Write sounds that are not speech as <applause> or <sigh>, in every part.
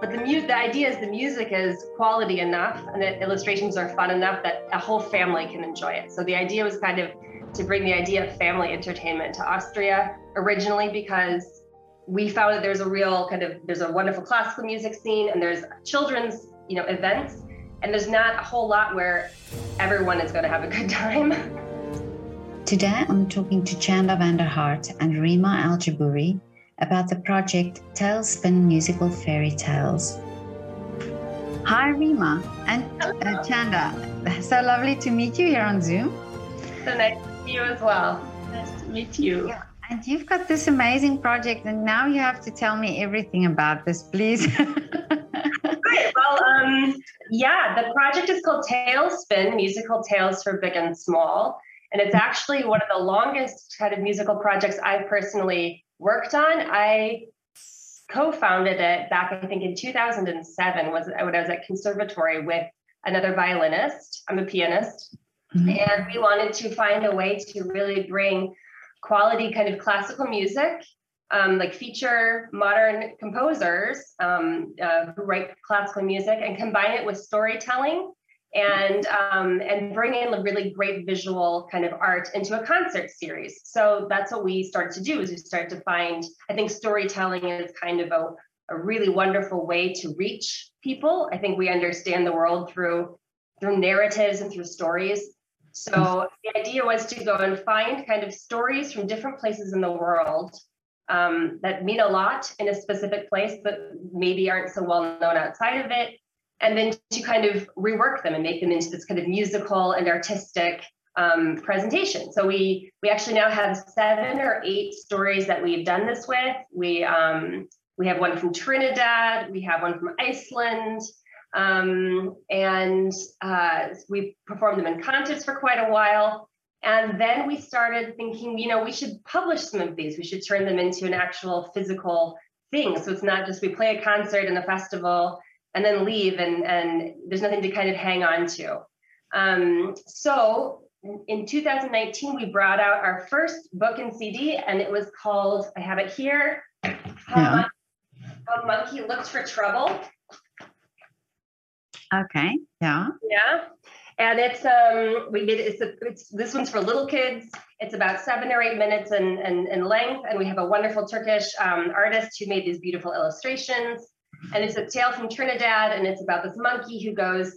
but the mu- the idea is the music is quality enough and the illustrations are fun enough that a whole family can enjoy it. So the idea was kind of to bring the idea of family entertainment to Austria originally because we found that there's a real kind of there's a wonderful classical music scene and there's children's you know events and there's not a whole lot where everyone is going to have a good <laughs> time. Today I'm talking to Chanda VanderHart and Rima Al Juburi about the project TaleSpin Musical Fairy Tales. Hi, Rima and uh, Chanda. So lovely to meet you here on Zoom. So nice to meet you as well. Nice to meet you. Yeah. And you've got this amazing project, and now you have to tell me everything about this, please. <laughs> Great. Well, um, yeah, the project is called TaleSpin Musical Tales for Big and Small. And it's actually one of the longest kind of musical projects I've personally worked on. I co-founded it back, I think, in 2007. Was when I was at conservatory with another violinist. I'm a pianist, mm-hmm. and we wanted to find a way to really bring quality kind of classical music, um, like feature modern composers um, uh, who write classical music, and combine it with storytelling and um, and bring in a really great visual kind of art into a concert series. So that's what we started to do is we started to find, I think storytelling is kind of a, a really wonderful way to reach people. I think we understand the world through through narratives and through stories. So the idea was to go and find kind of stories from different places in the world um, that mean a lot in a specific place, but maybe aren't so well known outside of it and then to kind of rework them and make them into this kind of musical and artistic um, presentation. So we we actually now have seven or eight stories that we've done this with. We um, we have one from Trinidad, we have one from Iceland, um, and uh, we performed them in concerts for quite a while. And then we started thinking, you know, we should publish some of these. We should turn them into an actual physical thing. So it's not just we play a concert in a festival and then leave and and there's nothing to kind of hang on to. Um, so in 2019 we brought out our first book and cd and it was called i have it here how, yeah. how monkey looked for trouble. Okay yeah. Yeah and it's um we did it's, a, it's this one's for little kids. It's about seven or eight minutes in, in, in length and we have a wonderful turkish um, artist who made these beautiful illustrations and it's a tale from Trinidad, and it's about this monkey who goes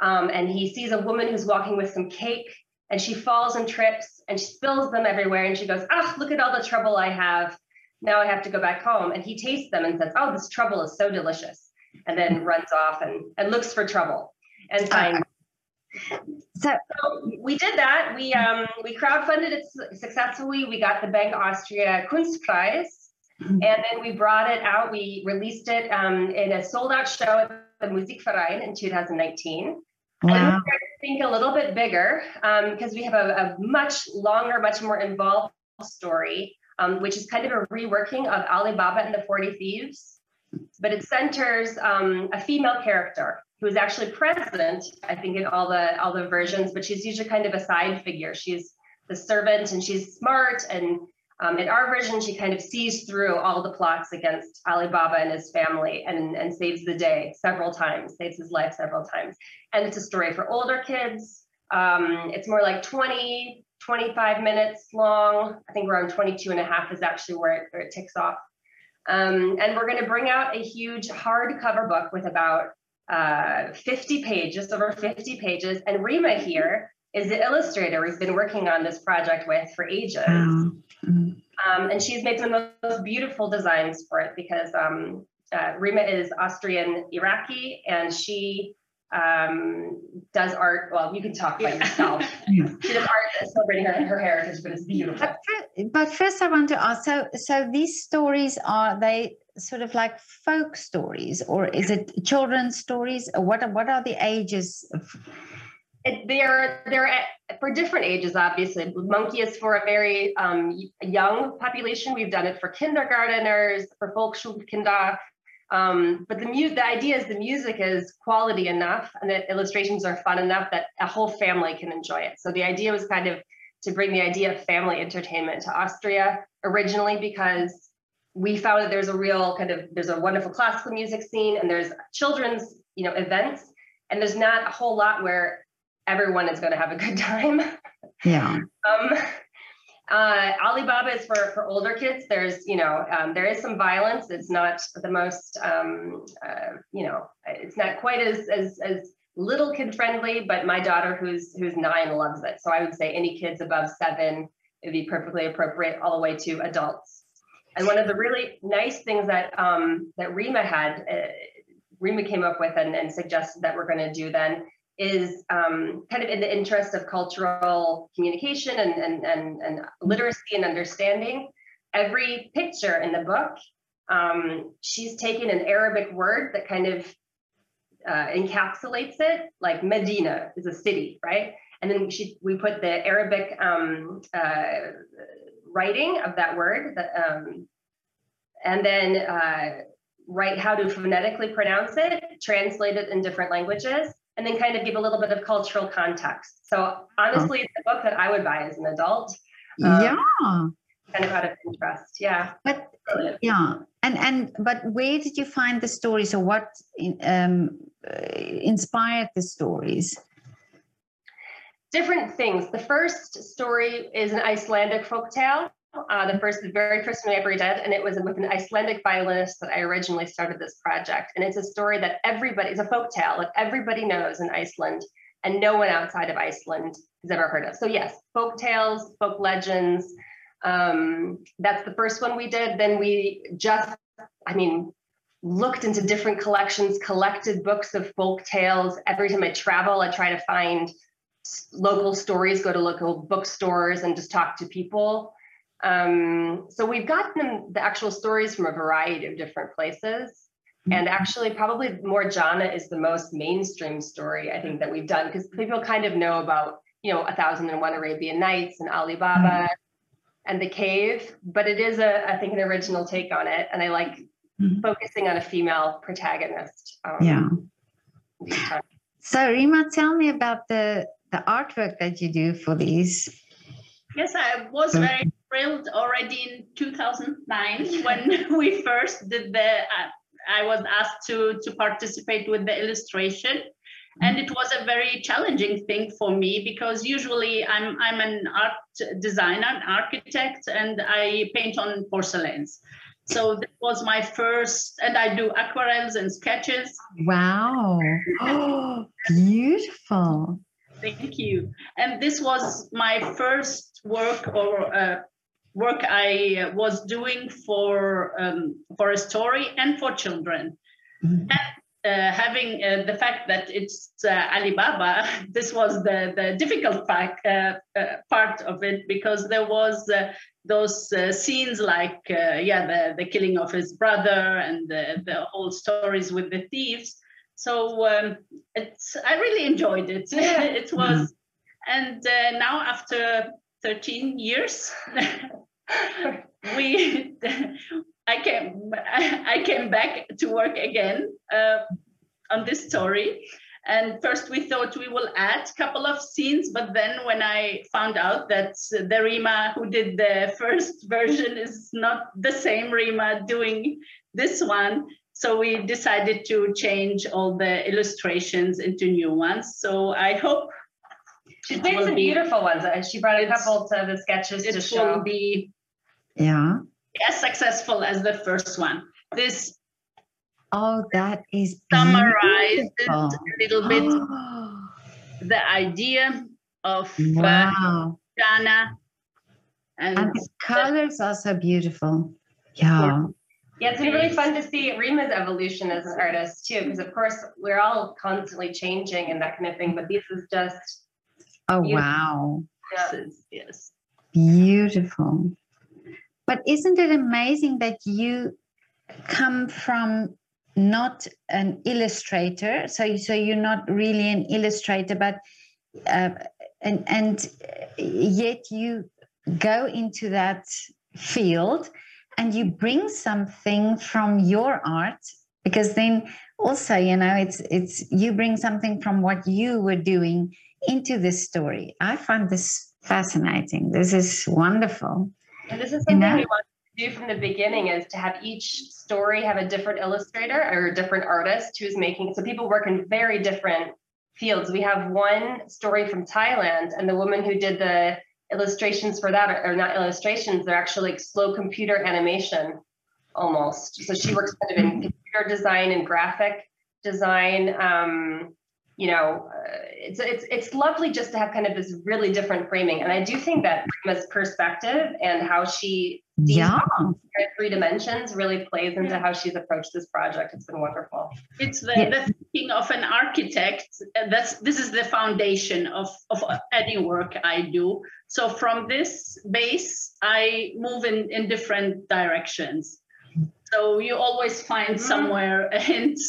um, and he sees a woman who's walking with some cake, and she falls and trips and she spills them everywhere, and she goes, "Ah, oh, look at all the trouble I have. Now I have to go back home." And he tastes them and says, "Oh, this trouble is so delicious," and then runs off and and looks for trouble and finds. So, so, we did that. We um, we crowdfunded it successfully. We got the Bank Austria Kunstpreis. And then we brought it out. We released it um, in a sold out show at the Musikverein in 2019. Wow. And we to think a little bit bigger because um, we have a, a, much longer, much more involved story, um, which is kind of a reworking of Alibaba and the 40 Thieves. But it centers um, a female character who is actually present, I think, in all the all the versions, but she's usually kind of a side figure. She's the servant and she's smart and um, in our version, she kind of sees through all the plots against Alibaba and his family and, and saves the day several times, saves his life several times. And it's a story for older kids. Um, it's more like 20, 25 minutes long. I think around 22 and a half is actually where it, where it ticks off. Um, and we're going to bring out a huge hardcover book with about uh, 50 pages, over 50 pages. And Rima here is the illustrator we've been working on this project with for ages. Mm-hmm. Um, and she's made some of the most beautiful designs for it because um, uh, Rima is Austrian Iraqi and she um, does art. Well, you can talk about yourself. <laughs> She does art celebrating her, her heritage, but it's beautiful. But, but first, I want to ask so, so these stories are they sort of like folk stories or is it children's stories? What, what are the ages of? They're they're at, for different ages, obviously. Monkey is for a very um, young population. We've done it for kindergarteners, for Volksschulkinder. Um, but the mu- the idea is the music is quality enough and the illustrations are fun enough that a whole family can enjoy it. So the idea was kind of to bring the idea of family entertainment to Austria originally because we found that there's a real kind of there's a wonderful classical music scene and there's children's you know events and there's not a whole lot where everyone is going to have a good <laughs> time yeah um uh, Alibaba is for, for older kids. There's, you know, um, there is some violence. It's not the most, um, uh, you know, it's not quite as, as, as little kid friendly, but my daughter who's, who's nine loves it. So I would say any kids above seven, it'd be perfectly appropriate all the way to adults. And one of the really nice things that, um, that Rima had, uh, Rima came up with and, and suggested that we're going to do then is um, kind of in the interest of cultural communication and, and, and, and literacy and understanding. Every picture in the book, um, she's taken an Arabic word that kind of uh, encapsulates it, like Medina is a city, right? And then she, we put the Arabic um, uh, writing of that word, that, um, and then uh, write how to phonetically pronounce it, translate it in different languages, and then kind of give a little bit of cultural context. So honestly, it's a book that I would buy as an adult. Um, yeah. Kind of out of interest. Yeah. But yeah. And and but where did you find the stories or what um, uh, inspired the stories? Different things. The first story is an Icelandic folk tale uh, the first, the very first one I ever did, and it was with an Icelandic violinist that I originally started this project. And it's a story that everybody, it's a folk tale that everybody knows in Iceland, and no one outside of Iceland has ever heard of. So yes, folk tales, folk legends. Um, that's the first one we did. Then we just, I mean, looked into different collections, collected books of folk tales. Every time I travel, I try to find local stories, go to local bookstores, and just talk to people. Um, so we've gotten the actual stories from a variety of different places. Mm-hmm. And actually, probably Morgiana is the most mainstream story I think that we've done because people kind of know about, you know, A Thousand and One Arabian Nights and Alibaba mm-hmm. and The Cave, but it is a, I think, an original take on it. And I like mm-hmm. focusing on a female protagonist. Um, yeah. So, Rima, tell me about the the artwork that you do for these. Yes, I was very thrilled already in 2009 <laughs> when we first did the. Uh, I was asked to to participate with the illustration, and it was a very challenging thing for me because usually I'm I'm an art designer, an architect, and I paint on porcelains. So that was my first, and I do aquarels and sketches. Wow! Oh, <gasps> beautiful. Thank you. And this was my first work or uh, work I was doing for um, for a story and for children. Mm-hmm. And, uh, having uh, the fact that it's uh, Alibaba, <laughs> this was the, the difficult fact, uh, uh, part of it because there was uh, those scenes like, yeah, the, the killing of his brother and the, the whole stories with the thieves. So um, it's I really enjoyed it. <laughs> it was, mm-hmm. and now after 13 years <laughs> we I came I came back to work again uh, on this story. And first we thought we will add a couple of scenes, but then when I found out that the Rima who did the first version is not the same Rima doing this one, so we decided to change all the illustrations into new ones. So I hope She's made some be, beautiful ones. She brought a couple to the sketches to show. It will be yeah as successful as the first one. This oh, that is summarized a little bit <gasps> the idea of uh, wow. Uh, Ghana. And, and the colors are so beautiful. Yeah. Yeah, it's been really fun to see Rima's evolution as an artist too, because of course we're all constantly changing and that kind of thing. But this is just Oh, beautiful. wow. Yeah. Yes. Beautiful. But isn't it amazing that you come from not an illustrator, so so you're not really an illustrator, but uh, and and yet you go into that field and you bring something from your art because then also you know it's it's you bring something from what you were doing into this story. I find this fascinating. This is wonderful. And this is something you know? we want to do from the beginning is to have each story have a different illustrator or a different artist who's making. So people work in very different fields. We have one story from Thailand, and the woman who did the illustrations for that, are, not illustrations, they're actually like slow computer animation almost. So she works kind of in computer design and graphic design. Um, you know, uh, it's it's it's lovely just to have kind of this really different framing, and I do think that Rima's perspective and how she yeah three dimensions really plays into how she's approached this project. It's been wonderful. It's the, yeah. the thinking of an architect. That's this is the foundation of of any work I do. So from this base, I move in in different directions. So you always find mm-hmm. somewhere a hint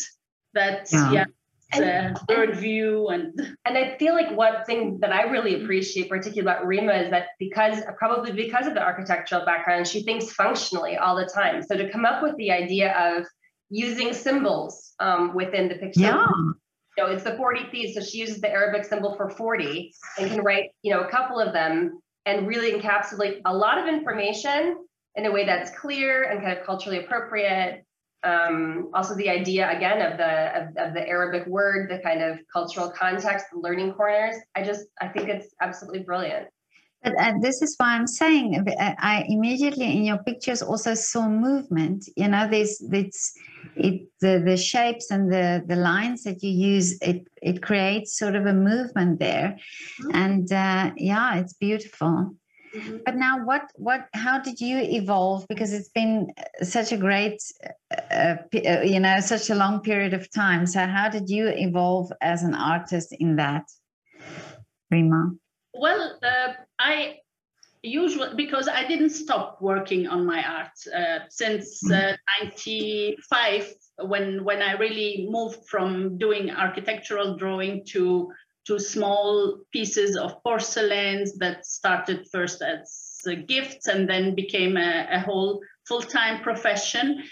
that yeah, yeah and, bird view and <laughs> and I feel like one thing that I really appreciate, particularly about Rima, is that because probably because of the architectural background, she thinks functionally all the time. So to come up with the idea of using symbols um, within the picture. Yeah. You know, it's the 40 thieves. So she uses the Arabic symbol for 40 and can write, you know, a couple of them and really encapsulate a lot of information in a way that's clear and kind of culturally appropriate um, also the idea again of the of, of, the Arabic word, the kind of cultural context, the learning corners. I just I think it's absolutely brilliant. But uh, this is why I'm saying uh, I immediately in your pictures also saw movement. You know, there's it's it the the shapes and the the lines that you use. It it creates sort of a movement there, mm-hmm. and uh, yeah, it's beautiful. Mm-hmm. But now, what, what, how did you evolve? Because it's been such a great, uh, uh, you know, such a long period of time. So, how did you evolve as an artist in that, Rima? Well, uh, I usually because I didn't stop working on my art uh, since '95 uh, when when I really moved from doing architectural drawing to to small pieces of porcelains that started first as uh, gifts and then became a, a whole full-time profession.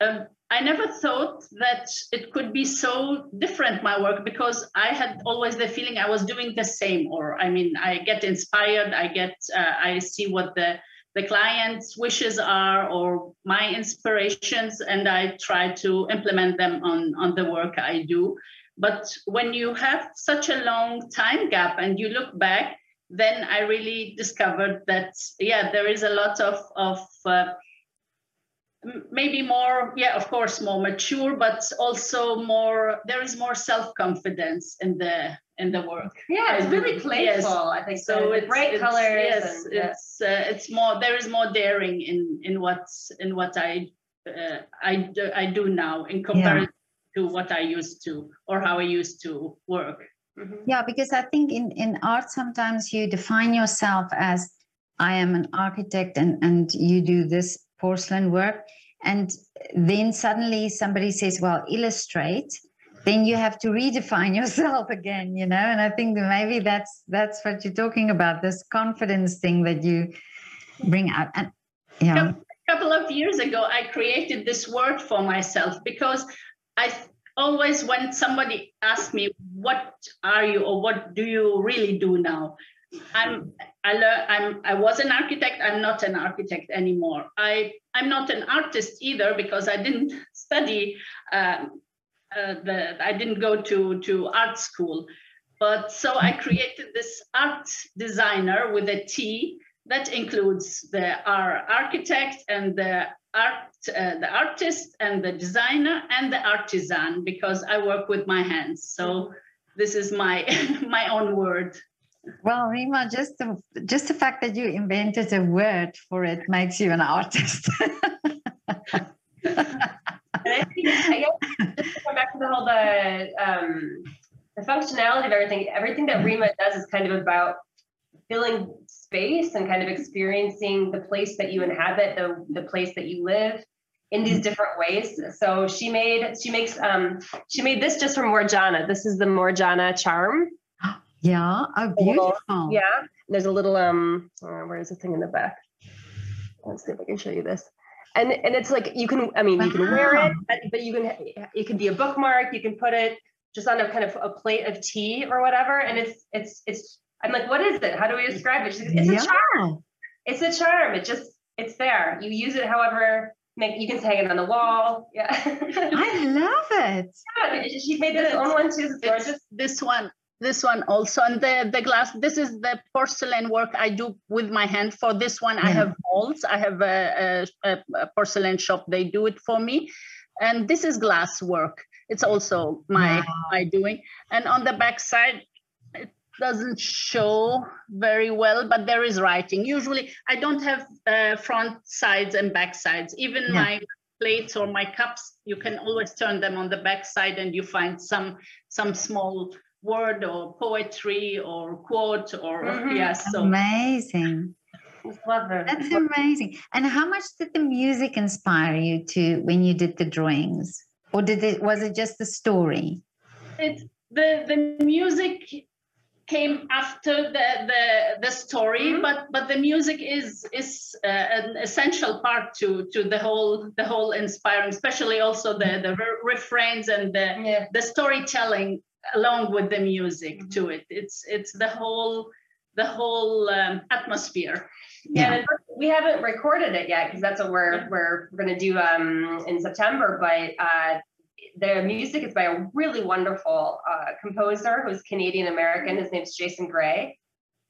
Um, I never thought that it could be so different, my work, because I had always the feeling I was doing the same. Or, I mean, I get inspired, I get, uh, I see what the, the client's wishes are or my inspirations, and I try to implement them on, on the work I do. But when you have such a long time gap and you look back, then I really discovered that, yeah, there is a lot of, of uh, maybe more, yeah, of course, more mature, but also more, there is more self-confidence in the in the work. Yeah, it's really playful. Yes. I think so. It's, bright it's, colors. Yes, and, yeah. it's uh, it's more. There is more daring in in what's in what I uh, I do, I do now in comparison to what I used to or how I used to work. Mm-hmm. Yeah, because I think in, in art, sometimes you define yourself as I am an architect and, and you do this porcelain work. And then suddenly somebody says, well, illustrate. Then you have to redefine <laughs> yourself again, you know. And I think maybe that's that's what you're talking about, this confidence thing that you bring out. And yeah. A couple of years ago, I created this word for myself because I always, when somebody asks me, "What are you, or what do you really do now?" I'm I learn, I'm I was an architect. I'm not an architect anymore. I I'm not an artist either because I didn't <laughs> study. Um, uh, the I didn't go to to art school, but so I created this art designer with a T that includes the our architect and the art, uh, the artist and the designer and the artisan because I work with my hands. So this is my <laughs> my own word. Well, Rima, just the just the fact that you invented a word for it makes you an artist. <laughs> I think, I guess, just to back to the whole the um, the functionality of everything. Everything that Rima does is kind of about filling space and kind of experiencing the place that you inhabit, the, the place that you live in these different ways. So she made she makes um she made this just from Morgiana. This is the Morgiana charm. <gasps> Yeah, oh beautiful. Little, yeah. There's a little um uh, where is the thing in the back? Let's see if I can show you this. And and it's like you can I mean wow. you can wear it, but you can it can be a bookmark, you can put it just on a kind of a plate of tea or whatever. And it's it's it's I'm like, what is it? How do we describe it? She's like, it's yeah. a charm. It's a charm. It just it's there. You use it however make you can hang it on the wall. Yeah. I love it. <laughs> Yeah, she made this own one too. It's gorgeous. This one, this one also, and the the glass. This is the porcelain work I do with my hand. For this one, I have molds. I have a, a, a porcelain shop. They do it for me, and this is glass work. It's also my Wow. my doing. And on the back side, it doesn't show very well, but there is writing. Usually, I don't have uh, front sides and back sides. Even Yeah. my plates or my cups, you can always turn them on the back side, and you find some some small word or poetry or quote or Mhm. yes. So Amazing. That's amazing. And how much did the music inspire you to when you did the drawings? Or did it was it just the story? it the the music came after the the the story Mhm. but but the music is is uh, an essential part to to the whole the whole inspiring especially also the the re- refrains and the Yeah. the storytelling along with the music to it it's it's the whole the whole um, atmosphere Yeah, and we haven't recorded it yet because that's what we're we're going to do um, in September. But uh, the music is by a really wonderful uh, composer who's Canadian American. His name's Jason Gray,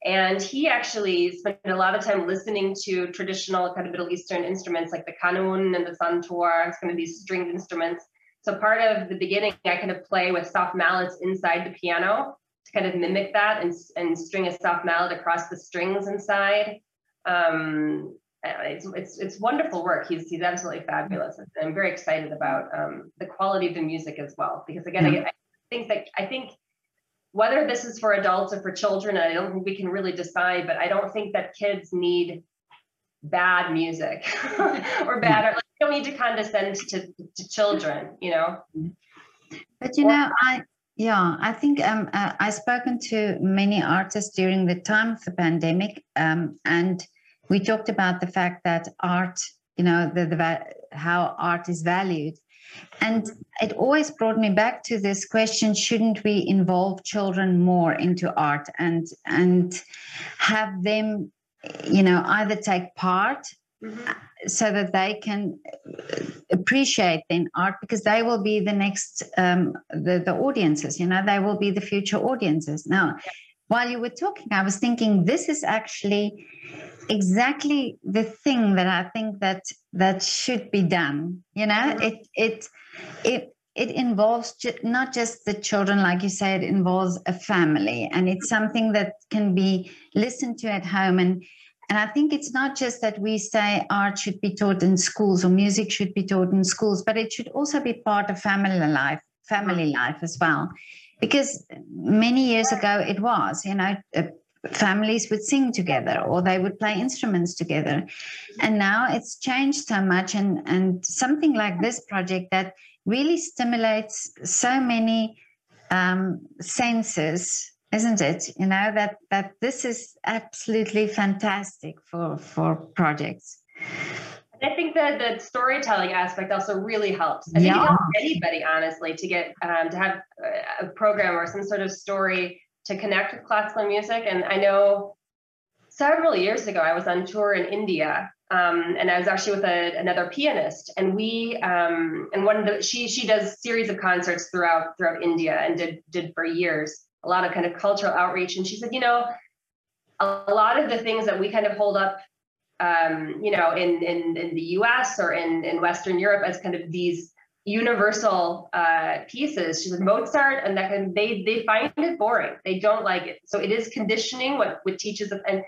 and he actually spent a lot of time listening to traditional kind of Middle Eastern instruments like the kanun and the santur. It's kind of these stringed instruments. So part of the beginning, I kind of play with soft mallets inside the piano to kind of mimic that and, and string a soft mallet across the strings inside um it's it's it's wonderful work. He's he's absolutely fabulous. And i'm very excited about um the quality of the music as well. Because again I, I think that i think whether this is for adults or for children i don't think we can really decide but i don't think that kids need bad music <laughs> or bad art. like you don't need to condescend to, to children you know? But you Or- know, I yeah, I think um uh, I've spoken to many artists during the time of the pandemic, um, and we talked about the fact that art, you know, the, the how art is valued, and it always brought me back to this question: Shouldn't we involve children more into art and and have them, you know, either take part so that they can appreciate then art because they will be the next um, the, the audiences you know they will be the future audiences. Now while you were talking i was thinking this is actually exactly the thing that i think that that should be done you know Mhm. it it it it involves not just the children like you say it involves a family and it's something that can be listened to at home and and I think it's not just that we say art should be taught in schools or music should be taught in schools, but it should also be part of family life, family life as well. Because many years ago it was, you know, families would sing together or they would play instruments together. And now it's changed so much. And, and something like this project that really stimulates so many um, senses isn't it you know that that this is absolutely fantastic for for projects I think that the storytelling aspect also really helps. I think it Yeah. helps anybody, honestly, to get um, to have a program or some sort of story to connect with classical music. And I know several years ago, I was on tour in India, um, and I was actually with a, another pianist, and we um, and one of the she she does series of concerts throughout throughout India and did did for years a lot of kind of cultural outreach. And she said, you know, a, a lot of the things that we kind of hold up um, you know, in, in, in the US or in, in Western Europe as kind of these universal uh, pieces. She said Mozart and that and they they find it boring. They don't like it. So it is conditioning what what teaches us and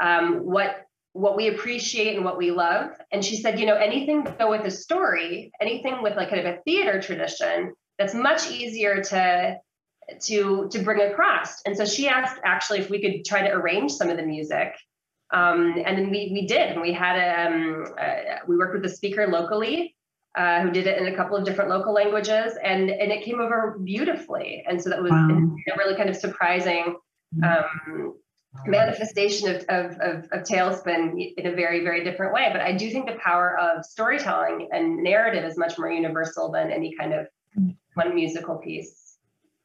um, what what we appreciate and what we love. And she said, you know, anything though with a story, anything with like kind of a theater tradition, that's much easier to to to bring across. And so she asked actually if we could try to arrange some of the music um, and then we we did, and we had a um, uh, we worked with a speaker locally uh, who did it in a couple of different local languages, and and it came over beautifully. And so that was Wow. a really kind of surprising um, manifestation of, of of of Talespin in a very very different way. But I do think the power of storytelling and narrative is much more universal than any kind of one musical piece.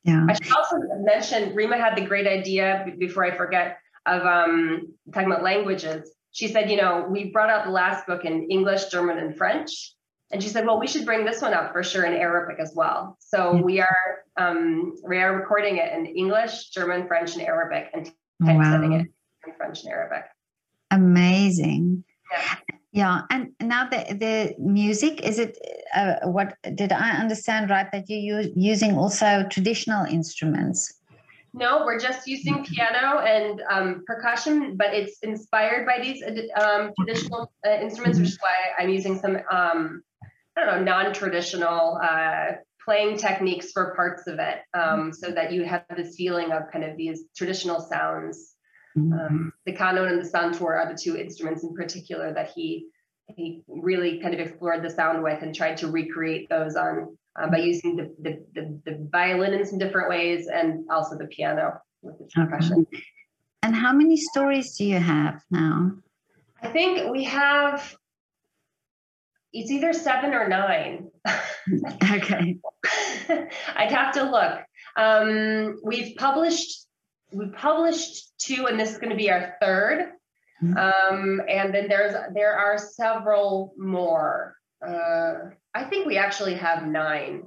yeah I should also mention Rima had the great idea before I forget of um, talking about languages. she said, you know, we brought out the last book in English, German, and French. And she said, well, we should bring this one up for sure in Arabic as well. So Yeah. we are um, we are recording it in English, German, French, and Arabic, and typesetting Wow. it in French and Arabic. Amazing. Yeah. Yeah, and now the the music is it? Uh, what did I understand right that you use using also traditional instruments? No, we're just using piano and um, percussion, but it's inspired by these um, traditional uh, instruments, which is why I'm using some, um, I don't know, non-traditional uh, playing techniques for parts of it, um, so that you have this feeling of kind of these traditional sounds. Um, the kanun and the santur are the two instruments in particular that he he really kind of explored the sound with and tried to recreate those on uh, by using the, the, the, the violin in some different ways and also the piano with its percussion. Okay. And how many stories do you have now? I think we have, it's either seven or nine. Okay. <laughs> I'd have to look. Um, we've published, we published two, and this is going to be our third. Mhm. Um, and then there's there are several more. Uh, I think we actually have nine.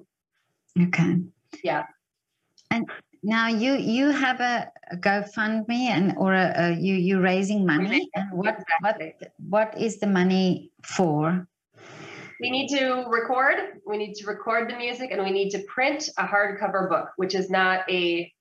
Okay. Yeah. And now you you have a, a GoFundMe and or a, a you you raising money and what what what is the money for? We need to record, we need to record the music, and we need to print a hardcover book, which is not a,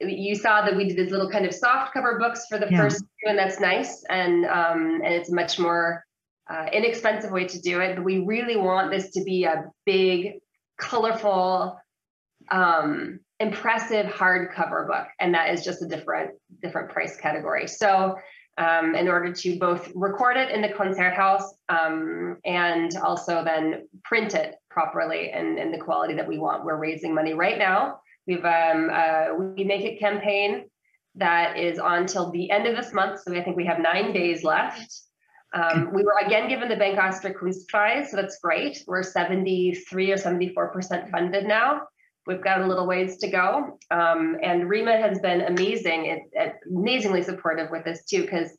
you saw that we did these little kind of soft cover books for the Yeah. first two, and that's nice. And, um, and it's a much more uh, inexpensive way to do it. But we really want this to be a big, colorful, um, impressive hardcover book. And that is just a different, different price category. So um, in order to both record it in the Konzerthaus um, and also then print it properly and in the quality that we want. We're raising money right now. We've um, uh, wemakeit campaign that is on till the end of this month. So I think we have nine days left. Um, we were again given the Bank Austria Kunstpreis, so that's great. We're 73 or 74% funded now. We've got a little ways to go. Um, and Rima has been amazing, it, it- amazingly supportive with this too, because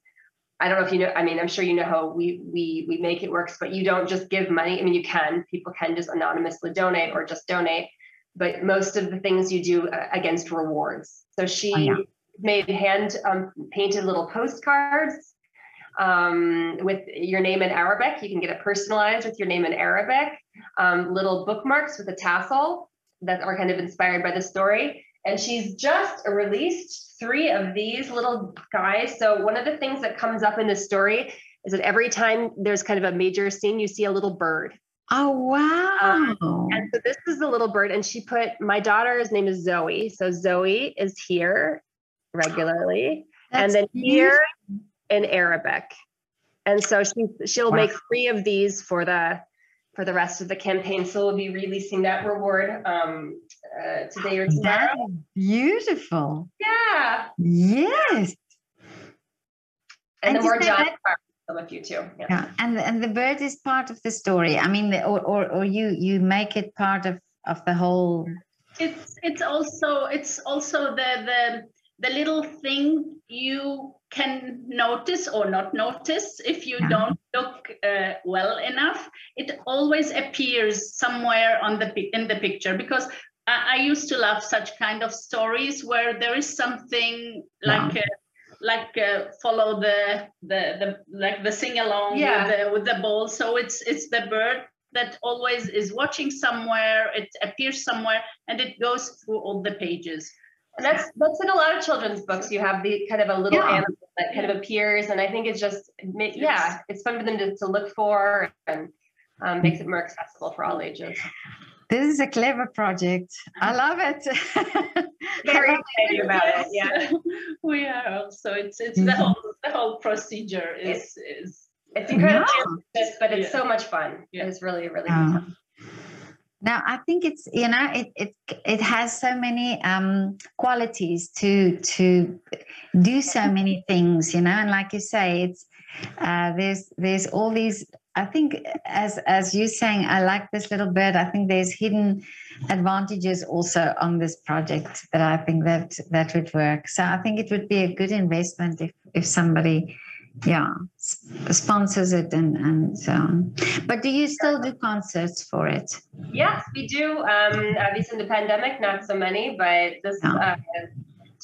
I don't know if you know, I mean, I'm sure you know how we we wemakeit works, but you don't just give money. I mean, you can, people can just anonymously donate or just donate, but most of the things you do uh, against rewards. So she Oh, yeah. made hand um, painted little postcards um, with your name in Arabic. You can get it personalized with your name in Arabic. Um, little bookmarks with a tassel that are kind of inspired by the story. And she's just released three of these little guys. So one of the things that comes up in the story is that every time there's kind of a major scene, you see a little bird. Oh wow! Um, and so this is the little bird, and she put my daughter's name is Zoe. So Zoe is here regularly, and That's then here in Arabic. And so she she'll Wow. make three of these for the for the rest of the campaign. So we'll be releasing that reward um, uh, today or tomorrow. beautiful. Yeah, Yes. and, And the more John some of you too. Yeah. Yeah, and and the bird is part of the story. I mean, the- or or, or you you make it part of of the whole. it's it's also it's also the the the little thing you can notice or not notice if you Yeah. don't look uh, well enough it always appears somewhere on the in the picture because I, I used to love such kind of stories where there is something like uh, like uh, follow the the the like the sing along Yeah. with the with the ball so it's it's the bird that always is watching somewhere it appears somewhere and it goes through all the pages And that's that's in a lot of children's books. You have the kind of a little Yeah. animal that kind of appears, and I think it's just ma- yeah, it's fun for them to, to look for and um, makes it more accessible for all ages. This is a clever project. I love it. <laughs> Very excited about it. Yeah. <laughs> we are also it's it's the Mhm. whole the whole procedure is is It's incredibly Yeah. but it's Yeah. so much fun. Yeah. It's really, really Yeah. fun. Now I think it's you know it it it has so many um, qualities to to do so many <laughs> things you know and like you say it's uh, there's there's all these I think as as you saying I like this little bird. I think there's hidden advantages also on this project that I think that that would work. So I think it would be a good investment if if somebody yeah sponsors it and and so on. But do you still do concerts for it? Yes, we do. Um, obviously, in the pandemic, not so many, but this Yeah. uh,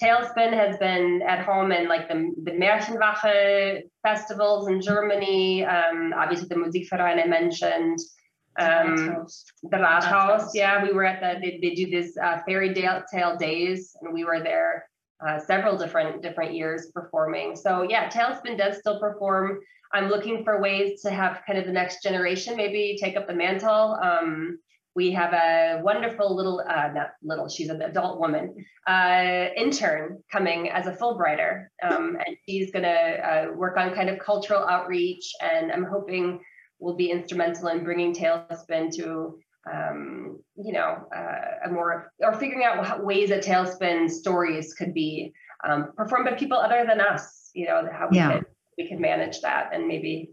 Talespin has been at home in like the the Märchenwache festivals in Germany. Um, obviously, the Musikverein I mentioned. Um, the Rathaus, Rathaus. yeah, we were at the they, they do this uh, fairy tale tale days, and we were there uh, several different different years performing. So yeah, Talespin does still perform. I'm looking for ways to have kind of the next generation maybe take up the mantle. Um, we have a wonderful little, uh, not little, she's an adult woman, uh, intern coming as a Fulbrighter. Um, and she's going to uh, work on kind of cultural outreach. And I'm hoping will be instrumental in bringing Talespin to, um, you know, uh, a more, or figuring out how, ways that Talespin stories could be um, performed by people other than us, you know, how we, Yeah. could, we could manage that and maybe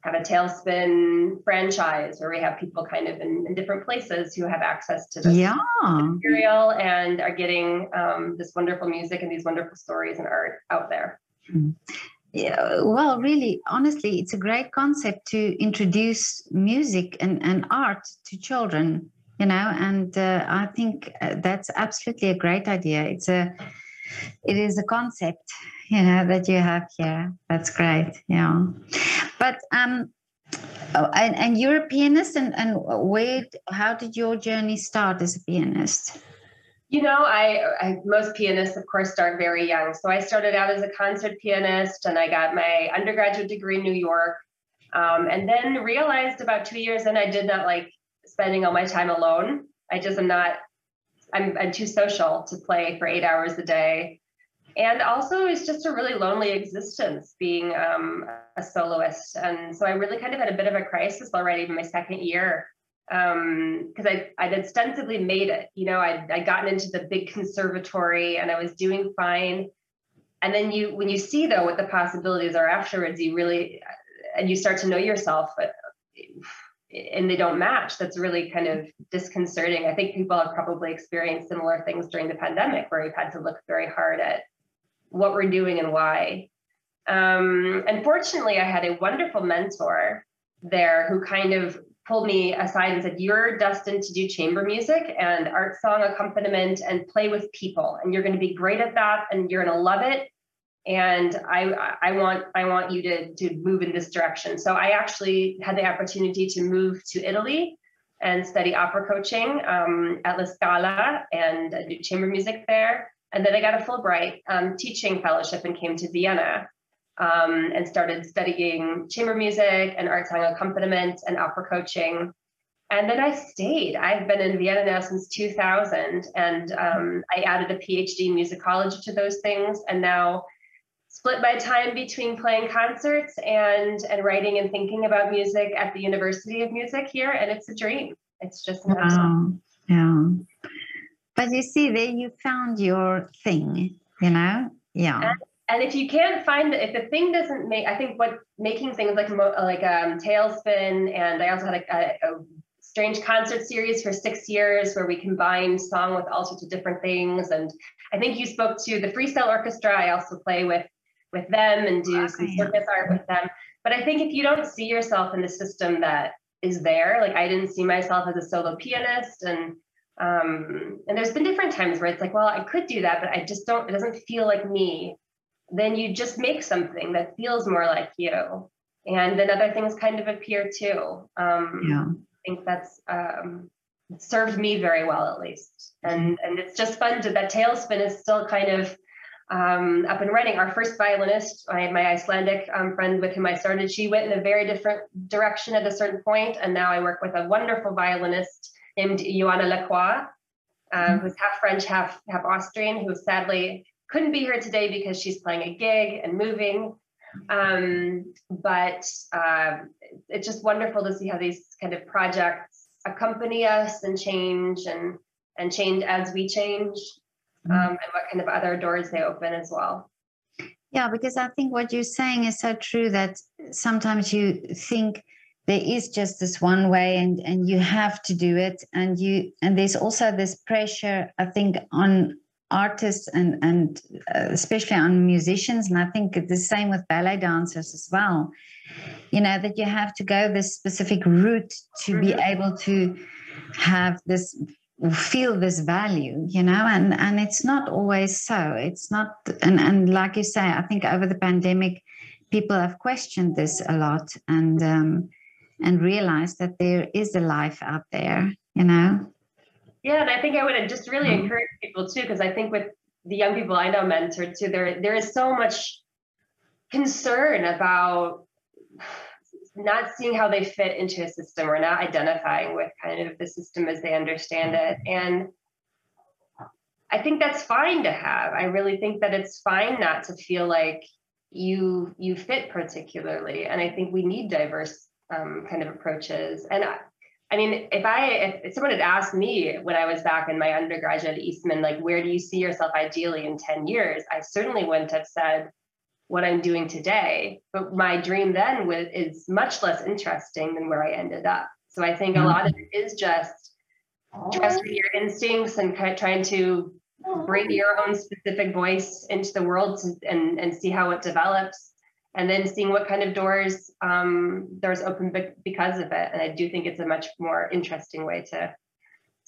have a Talespin franchise where we have people kind of in, in different places who have access to this Yeah. material and are getting um, this wonderful music and these wonderful stories and art out there. Yeah, well, really, honestly, it's a great concept to introduce music and, and art to children, you know, and uh, I think uh, that's absolutely a great idea. It's a, it is a concept, you know, that you have here. That's great, yeah. But um, oh, and, and you're a pianist, and and where, how did your journey start as a pianist? You know, I, I most pianists, of course, start very young. So I started out as a concert pianist, and I got my undergraduate degree in New York, um, and then realized about two years in I did not like spending all my time alone. I just am not. I'm, I'm too social to play for eight hours a day, and also it's just a really lonely existence being um, a soloist. And so I really kind of had a bit of a crisis already in my second year because I I'd ostensibly made it. You know, I'd I'd gotten into the big conservatory and I was doing fine. And then you when you see though what the possibilities are afterwards, you really and you start to know yourself, but and they don't match. That's really kind of disconcerting. I think people have probably experienced similar things during the pandemic where we've had to look very hard at what we're doing and why. Um, unfortunately, I had a wonderful mentor there who kind of pulled me aside and said, You're destined to do chamber music and art song accompaniment and play with people. And you're going to be great at that and you're going to love it. And I, I want I want you to, to move in this direction. So I actually had the opportunity to move to Italy and study opera coaching um, at La Scala and do chamber music there. And then I got a Fulbright um, teaching fellowship and came to Vienna um, and started studying chamber music and art song accompaniment and opera coaching. And then I stayed. I've been in Vienna now since 2000, and um, I added a PhD in musicology to those things, and now split my time between playing concerts and and writing and thinking about music at the University of Music here, and it's a dream. It's just an Wow. Yeah. But you see, there you found your thing, you know? Yeah. and if you can't find if the thing doesn't make i think what making things like mo- like um Talespin and i also had a, a, a strange concert series for six years where we combined song with all sorts of different things. And i think you spoke to the freestyle orchestra. I also play with with them and do some circus art with them. But i think if you don't see yourself in the system that is there like i didn't see myself as a solo pianist. And um and there's been different times where it's like well i could do that but i just don't it doesn't feel like me then you just make something that feels more like you. And then other things kind of appear too. Um, Yeah. I think that's um, served me very well, at least. And and it's just fun to that Talespin is still kind of um, up and running. Our first violinist, I had my Icelandic um, friend with whom I started. She went in a very different direction at a certain point, and now I work with a wonderful violinist named Joanna Lacroix, uh, who's half French, half half Austrian, who sadly couldn't be here today because she's playing a gig and moving. Um, but uh, it's just wonderful to see how these kind of projects accompany us and change and and change as we change, um, and what kind of other doors they open as well. Yeah, because I think what you're saying is so true that sometimes you think there is just this one way and and you have to do it and you and there's also this pressure I think on artists and and uh, especially on musicians, and I think the same with ballet dancers as well. You know that you have to go this specific route to be Mhm. able to have this feel this value you know and and it's not always so it's not and and like you say i think over the pandemic people have questioned this a lot and um and realized that there is a life out there you know Yeah, and I think I would just really Mhm. encourage people too, because I think with the young people I know mentor too, there there is so much concern about not seeing how they fit into a system or not identifying with kind of the system as they understand it. And I think that's fine to have. I really think that it's fine not to feel like you you fit particularly. And I think we need diverse um, kind of approaches. And I, mean, if I if, someone had asked me when I was back in my undergraduate at Eastman, like where do you see yourself ideally in 10 years, I certainly wouldn't have said what I'm doing today. But my dream then was is much less interesting than where I ended up. So I think a mm-hmm. lot of it is just trusting oh. your instincts and kind of trying to bring your own specific voice into the world to, and and see how it develops and then seeing what kind of doors um, doors open be- because of it and i do think it's a much more interesting way to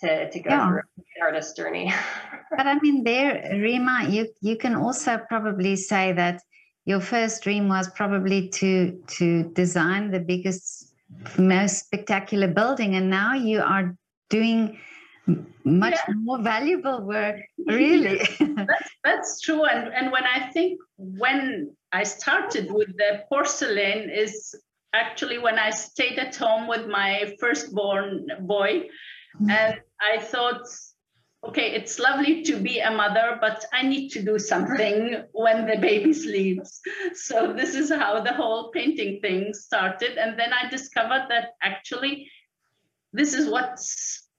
to, to go Yeah. through an artist journey <laughs> but i mean there rima you you can also probably say that your first dream was probably to to design the biggest most spectacular building and now you are doing much more valuable work <laughs> really That's true. And, and when I think when I started with the porcelain is actually when I stayed at home with my firstborn boy. Mm-hmm. And I thought, okay, it's lovely to be a mother, but I need to do something when the baby sleeps. So this is how the whole painting thing started. And then I discovered that actually this is what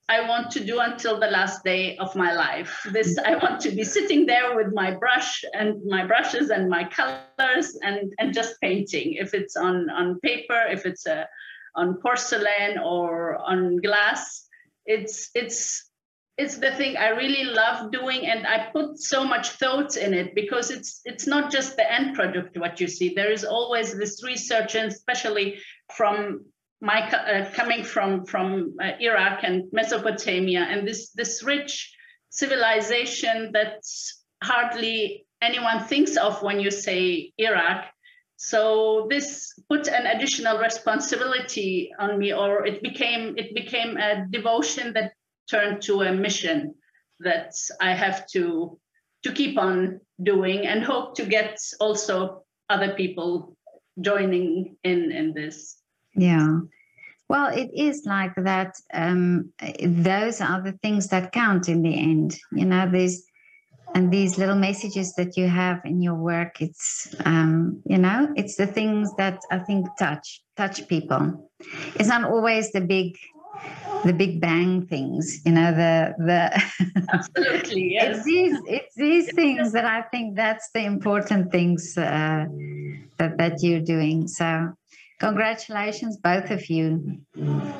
I want to do until the last day of my life. This mm-hmm. I want to be sitting there with my brush and my brushes and my colors and and just painting. If it's on on paper, if it's a on porcelain or on glass, it's it's it's the thing I really love doing, and I put so much thought in it because it's it's not just the end product what you see. There is always this research, and especially from my uh, coming from from uh, Iraq and Mesopotamia, and this this rich civilization that hardly anyone thinks of when you say Iraq. So this put an additional responsibility on me, or it became it became a devotion that turned to a mission that I have to to keep on doing, and hope to get also other people joining in in this. Yeah. Well, it is like that. Um, those are the things that count in the end. You know, these and these little messages that you have in your work. It's um, you know, it's the things that I think touch touch people. It's not always the big, the big bang things. You know, the the. Absolutely, <laughs> yes. It's these it's these things that I think that's the important things uh, that that you're doing. So congratulations, both of you,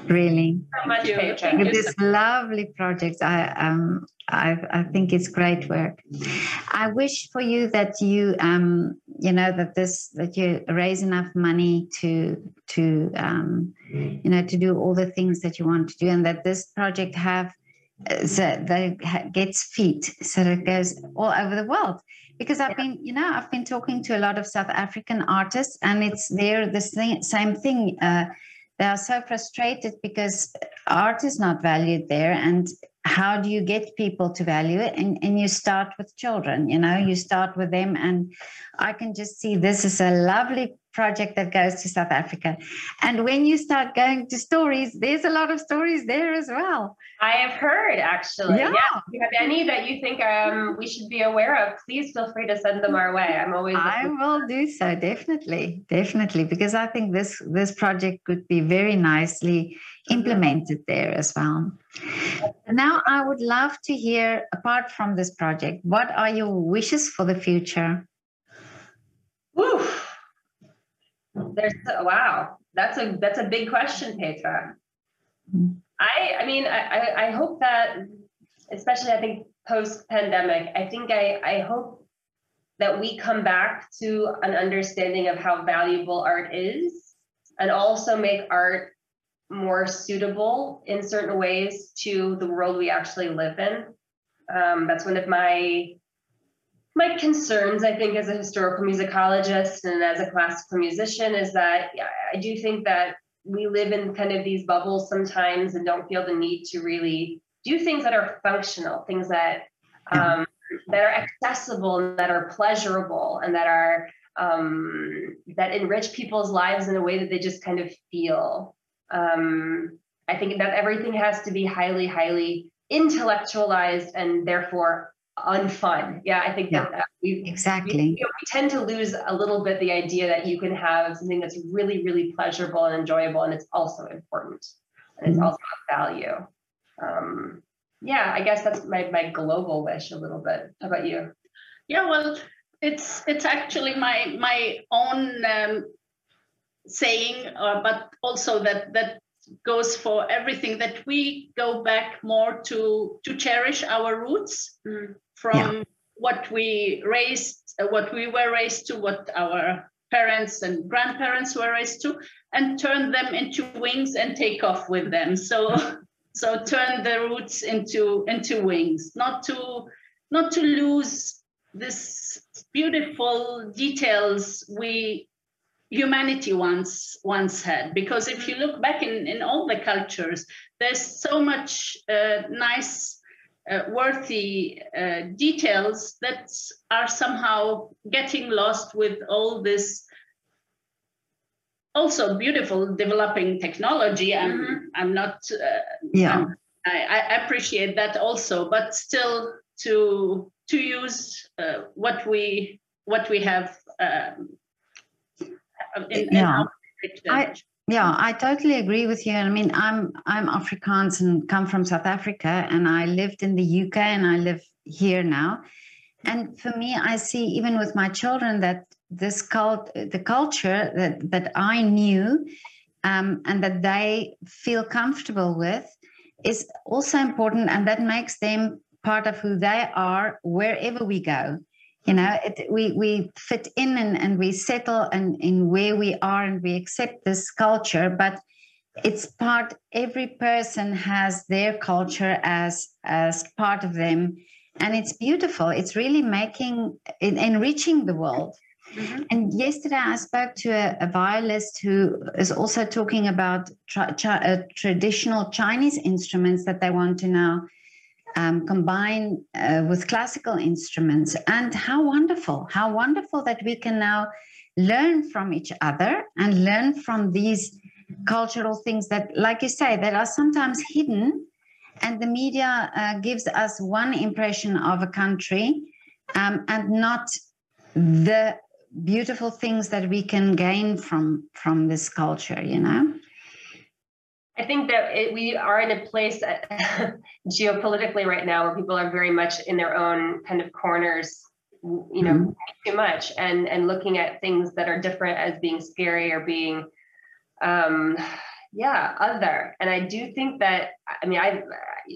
really, so much Thank you. Thank you this lovely project. I um I I think it's great work. I wish for you that you um you know that this that you raise enough money to to um you know to do all the things that you want to do, and that this project have uh, so that it gets feet so that it goes all over the world because i've been you know i've been talking to a lot of south african artists and it's they're the same, same thing uh, they are so frustrated because art is not valued there and how do you get people to value it? And, and you start with children you know you start with them and i can just see this is a lovely project that goes to south africa and when you start going to stories there's a lot of stories there as well I have heard actually. Yeah. If you have any that you think um, we should be aware of, please feel free to send them our way. I'm always I will do so definitely, definitely, because I think this this project could be very nicely implemented there as well. Now, I would love to hear, apart from this project, what are your wishes for the future? There's wow. That's a that's a big question, Petra. I I mean I, I I hope that especially I think post pandemic, I think I, I hope that we come back to an understanding of how valuable art is and also make art more suitable in certain ways to the world we actually live in. Um, that's one of my my concerns, I think, as a historical musicologist and as a classical musician, is that I do think that we live in kind of these bubbles sometimes and don't feel the need to really do things that are functional, things that um, that are accessible and that are pleasurable and that are um, that enrich people's lives in a way that they just kind of feel. Um, I think that everything has to be highly, highly intellectualized and therefore unfun. Yeah, I think yeah, that we exactly we, you know, we, tend to lose a little bit the idea that you can have something that's really, really pleasurable and enjoyable, and it's also important and it's mm-hmm. also of value. Um, yeah, I guess that's my my global wish a little bit. How about you? Yeah, well, it's it's actually my my own um, saying, uh, but also that that goes for everything that we go back more to to cherish our roots mm. from yeah. what we raised, uh, what we were raised to, what our parents and grandparents were raised to, and turn them into wings and take off with them. So <laughs> so turn the roots into into wings not to not to lose this beautiful details we humanity once once had because if you look back in in all the cultures there's so much uh, nice uh, worthy uh, details that are somehow getting lost with all this also beautiful developing technology. I'm mm-hmm. I'm not. Uh, yeah. I'm, I, I appreciate that also, but still to to use uh, what we what we have. Um, in, yeah. In I, yeah, I totally agree with you. I mean, I'm I'm Afrikaans and come from South Africa, and I lived in the UK, and I live here now. And for me, I see even with my children that this cult, the culture that that I knew, um, and that they feel comfortable with, is also important, and that makes them part of who they are wherever we go. You know, it, we we fit in and, and we settle and in where we are, and we accept this culture, but it's part every person has their culture as as part of them and it's beautiful it's really making enriching the world Mm-hmm. And yesterday I spoke to a, a, violist who is also talking about tra- tra- uh, traditional Chinese instruments that they want to now um, combine uh, with classical instruments. And how wonderful, how wonderful that we can now learn from each other and learn from these cultural things that, like you say, that are sometimes hidden. And the media uh, gives us one impression of a country um, and not the beautiful things that we can gain from from this culture you know i think that it, we are in a place <laughs> geopolitically right now where people are very much in their own kind of corners you know mm-hmm. too much and and looking at things that are different as being scary or being um yeah other and i do think that i mean i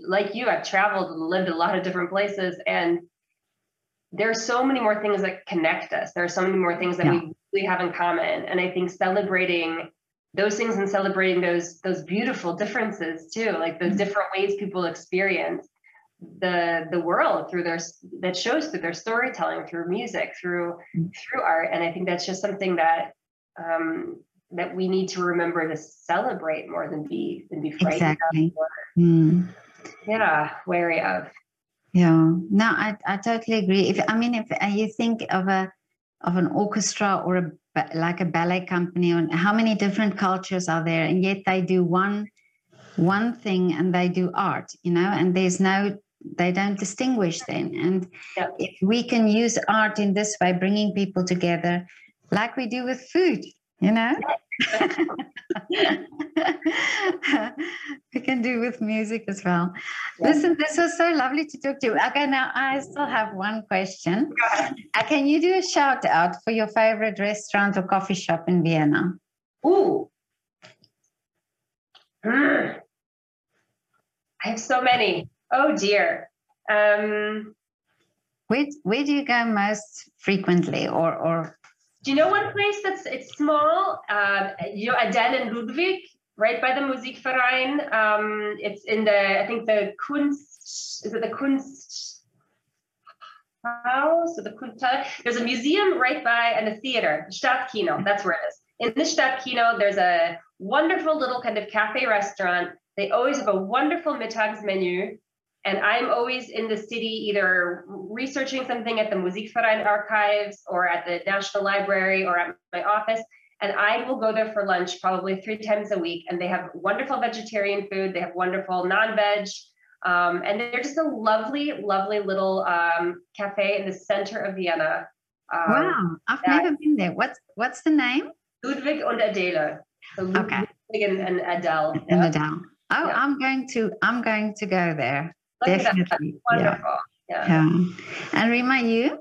like you i've traveled and lived a lot of different places and there are so many more things that connect us. There are so many more things that yeah. we really have in common. And I think celebrating those things and celebrating those those beautiful differences too, like those mm-hmm. different ways people experience the the world through their that shows through their storytelling, through music, through mm-hmm. through art. And I think that's just something that um, that we need to remember to celebrate more than be than be frightened exactly. of. Mm. Yeah, wary of. Yeah, no, I, I totally agree. If I mean, if uh, you think of a of an orchestra or a like a ballet company, and how many different cultures are there, and yet they do one one thing and they do art, you know, and there's no they don't distinguish then. And yeah. if we can use art in this way, bringing people together, like we do with food, you know. <laughs> we can do with music as well. Listen, this was so lovely to talk to you. Okay, now I still have one question. Uh, can you do a shout out for your favorite restaurant or coffee shop in Vienna? Ooh. I have so many. Oh dear. Um, Where where do you go most frequently, or or do you know one place that's it's small? Um, you know, Aden and Ludwig, right by the Musikverein. Um, it's in the I think the Kunst is it the Kunst house or the Kunsthalle? There's a museum right by and a theater, Stadtkino. That's where it is. In the Stadtkino, there's a wonderful little kind of cafe restaurant. They always have a wonderful Mittagsmenu. And I'm always in the city, either researching something at the Musikverein archives or at the National Library or at my office. And I will go there for lunch probably three times a week. And they have wonderful vegetarian food, they have wonderful non veg. Um, and they're just a lovely, lovely little um, cafe in the center of Vienna. Um, wow, I've never been there. What's what's the name? Ludwig und Adele. So Ludwig Okay. and, and Adele. In Yeah. Dow. Oh, Yeah. I'm going to I'm going to go there. Look at that. Definitely. Yeah. Wonderful. Yeah. yeah. And Rima, you?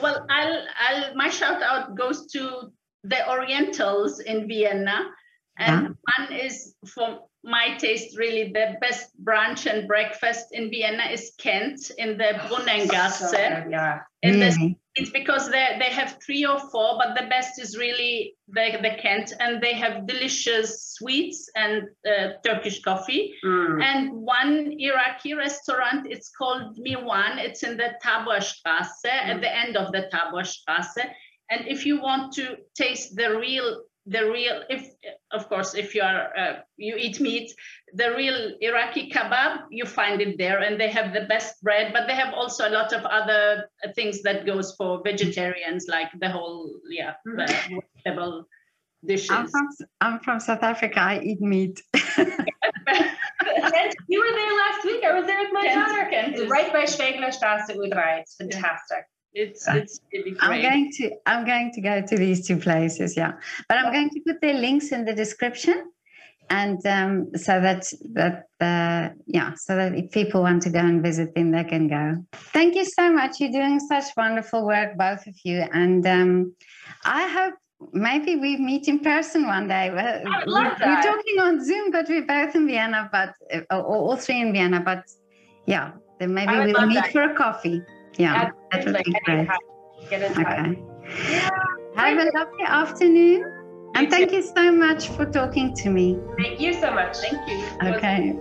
Well, I'll, I'll, my shout out goes to the Orientals in Vienna. And one is, for my taste, really the best brunch and breakfast in Vienna is Kent in the oh, So Brunnengasse. good, Yeah. In the Really? It's because they they have three or four, but the best is really the, the Kent, and they have delicious sweets and uh, Turkish coffee. Mm. And one Iraqi restaurant, it's called Miwan. It's in the Taborstrasse, at the end of the Taborstrasse. And if you want to taste the real, the real, if of course, if you are uh, you eat meat, the real Iraqi kebab, you find it there, and they have the best bread. But they have also a lot of other uh, things that goes for vegetarians, like the whole yeah, the vegetable dishes. I'm from I'm from South Africa. I eat meat. <laughs> You were there last week. I was there with my Kent- daughter. Kent It's is- right by Schweglerstrasse, Udrei. It's fantastic. It's Uh, it's really I'm going to I'm going to go to these two places, yeah. But I'm going to put their links in the description, and um, so that that uh, yeah, so that if people want to go and visit, then they can go. Thank you so much. You're doing such wonderful work, both of you, and um, I hope. Maybe we meet in person one day. Well, I would love we're, we're talking on Zoom, but we're both in Vienna, but uh, all three in Vienna. But yeah, then maybe we'll meet that. for a coffee. Yeah, be great. Get in touch. Okay. Yeah. Have a lovely afternoon. And thank you so much for talking to me. Thank you so much. Thank you. Okay.